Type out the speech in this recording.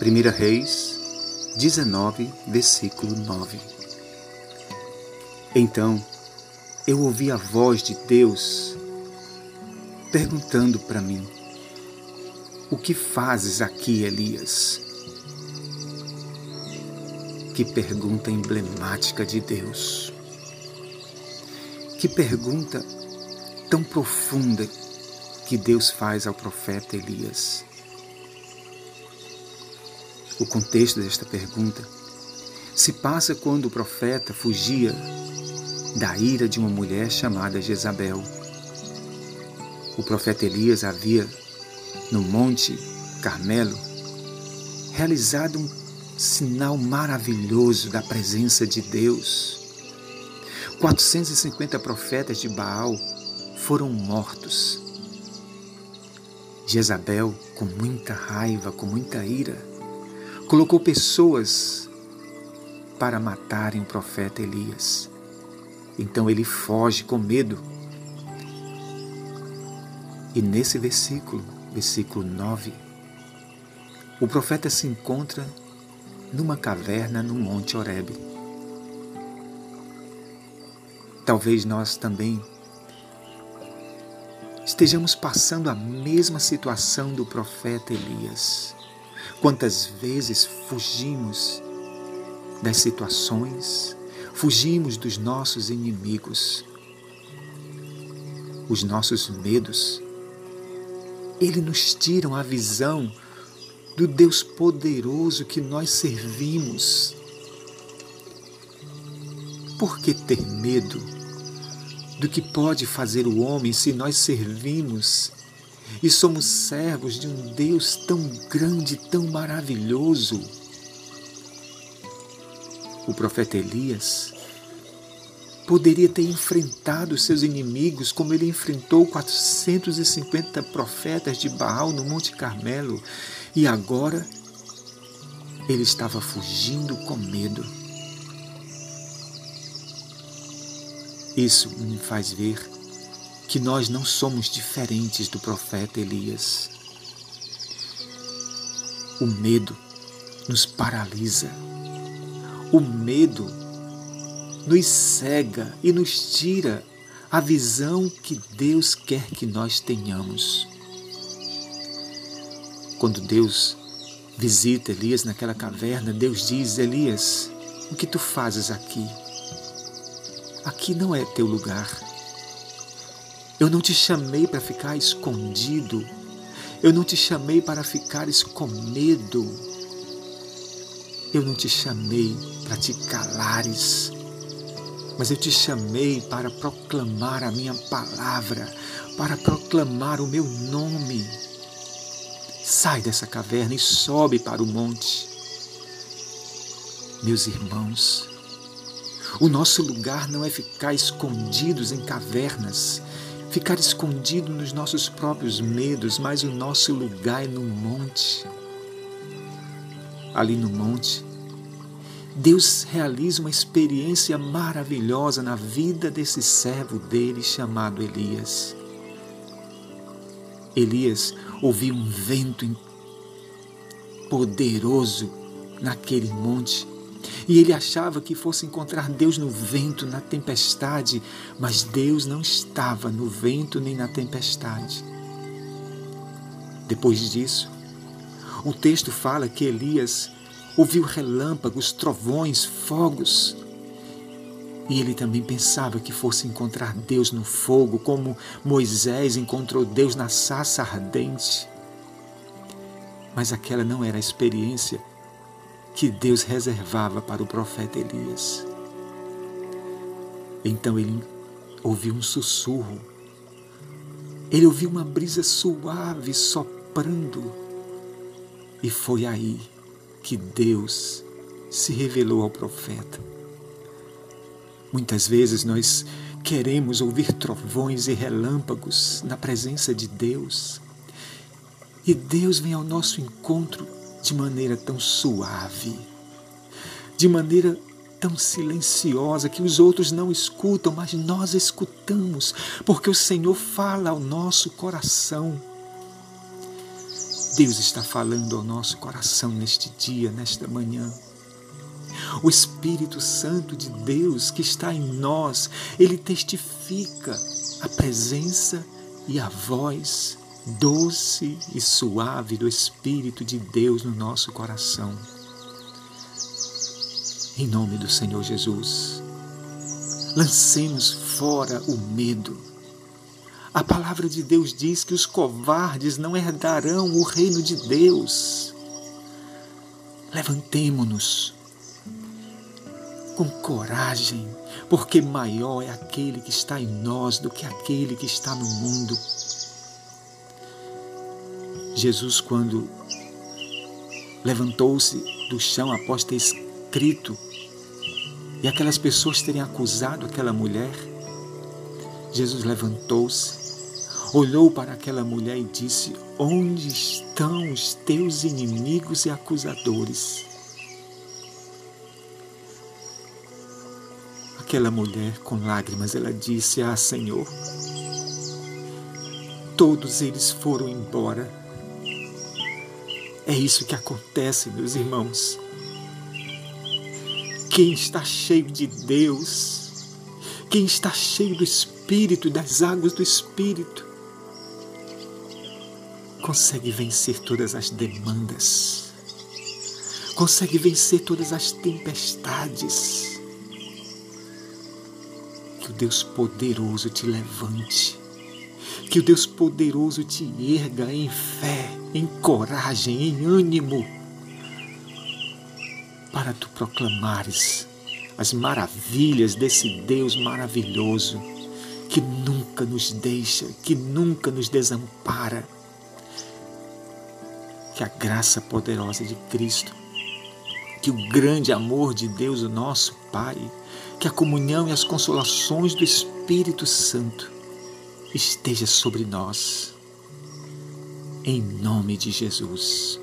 1 Reis 19, versículo 9. Então eu ouvi a voz de Deus perguntando para mim: O que fazes aqui, Elias? Que pergunta emblemática de Deus. Que pergunta tão profunda que Deus faz ao profeta Elias. O contexto desta pergunta se passa quando o profeta fugia da ira de uma mulher chamada Jezabel. O profeta Elias havia, no Monte Carmelo, realizado um sinal maravilhoso da presença de Deus. 450 profetas de Baal foram mortos. Jezabel, com muita raiva, com muita ira, colocou pessoas para matarem o profeta Elias. Então ele foge com medo. E nesse versículo, versículo 9, o profeta se encontra numa caverna no Monte Horebe. Talvez nós também estejamos passando a mesma situação do profeta Elias. Quantas vezes fugimos das situações, fugimos dos nossos inimigos, os nossos medos. Ele nos tiram a visão do Deus poderoso que nós servimos. Por que ter medo do que pode fazer o homem se nós servimos e somos servos de um Deus tão grande, tão maravilhoso. O profeta Elias poderia ter enfrentado seus inimigos como ele enfrentou 450 profetas de Baal no Monte Carmelo e agora ele estava fugindo com medo. Isso me faz ver que nós não somos diferentes do profeta Elias. O medo nos paralisa. O medo nos cega e nos tira a visão que Deus quer que nós tenhamos. Quando Deus visita Elias naquela caverna, Deus diz: Elias, o que tu fazes aqui? Aqui não é teu lugar. Eu não te chamei para ficar escondido. Eu não te chamei para ficares com medo. Eu não te chamei para te calares, mas eu te chamei para proclamar a minha palavra, para proclamar o meu nome. Sai dessa caverna e sobe para o monte. Meus irmãos, o nosso lugar não é ficar escondidos em cavernas, ficar escondido nos nossos próprios medos, mas o nosso lugar é no monte. Ali no monte, Deus realiza uma experiência maravilhosa na vida desse servo dele chamado Elias. Elias ouviu um vento poderoso naquele monte e ele achava que fosse encontrar Deus no vento, na tempestade, mas Deus não estava no vento nem na tempestade. Depois disso, o texto fala que Elias ouviu relâmpagos, trovões, fogos. E ele também pensava que fosse encontrar Deus no fogo, como Moisés encontrou Deus na sassa ardente. Mas aquela não era a experiência que Deus reservava para o profeta Elias. Então ele ouviu um sussurro, ele ouviu uma brisa suave soprando, e foi aí que Deus se revelou ao profeta. Muitas vezes nós queremos ouvir trovões e relâmpagos na presença de Deus, e Deus vem ao nosso encontro de maneira tão suave, de maneira tão silenciosa que os outros não escutam, mas nós escutamos, porque o Senhor fala ao nosso coração. Deus está falando ao nosso coração neste dia, nesta manhã. O Espírito Santo de Deus que está em nós, ele testifica a presença e a voz doce e suave do Espírito de Deus no nosso coração. Em nome do Senhor Jesus, lancemos fora o medo. A palavra de Deus diz que os covardes não herdarão o reino de Deus. Levantemo-nos com coragem, porque maior é aquele que está em nós do que aquele que está no mundo. Jesus, quando levantou-se do chão após ter escrito e aquelas pessoas terem acusado aquela mulher, Jesus levantou-se, olhou para aquela mulher e disse: Onde estão os teus inimigos e acusadores? Aquela mulher, com lágrimas, ela disse: Ah, Senhor, todos eles foram embora é isso que acontece, meus irmãos. Quem está cheio de Deus, quem está cheio do Espírito, das águas do Espírito, consegue vencer todas as demandas, consegue vencer todas as tempestades. Que o Deus poderoso te levante que o Deus poderoso te erga em fé, em coragem, em ânimo, para tu proclamares as maravilhas desse Deus maravilhoso que nunca nos deixa, que nunca nos desampara. Que a graça poderosa de Cristo, que o grande amor de Deus, o nosso Pai, que a comunhão e as consolações do Espírito Santo esteja sobre nós. Em nome de Jesus.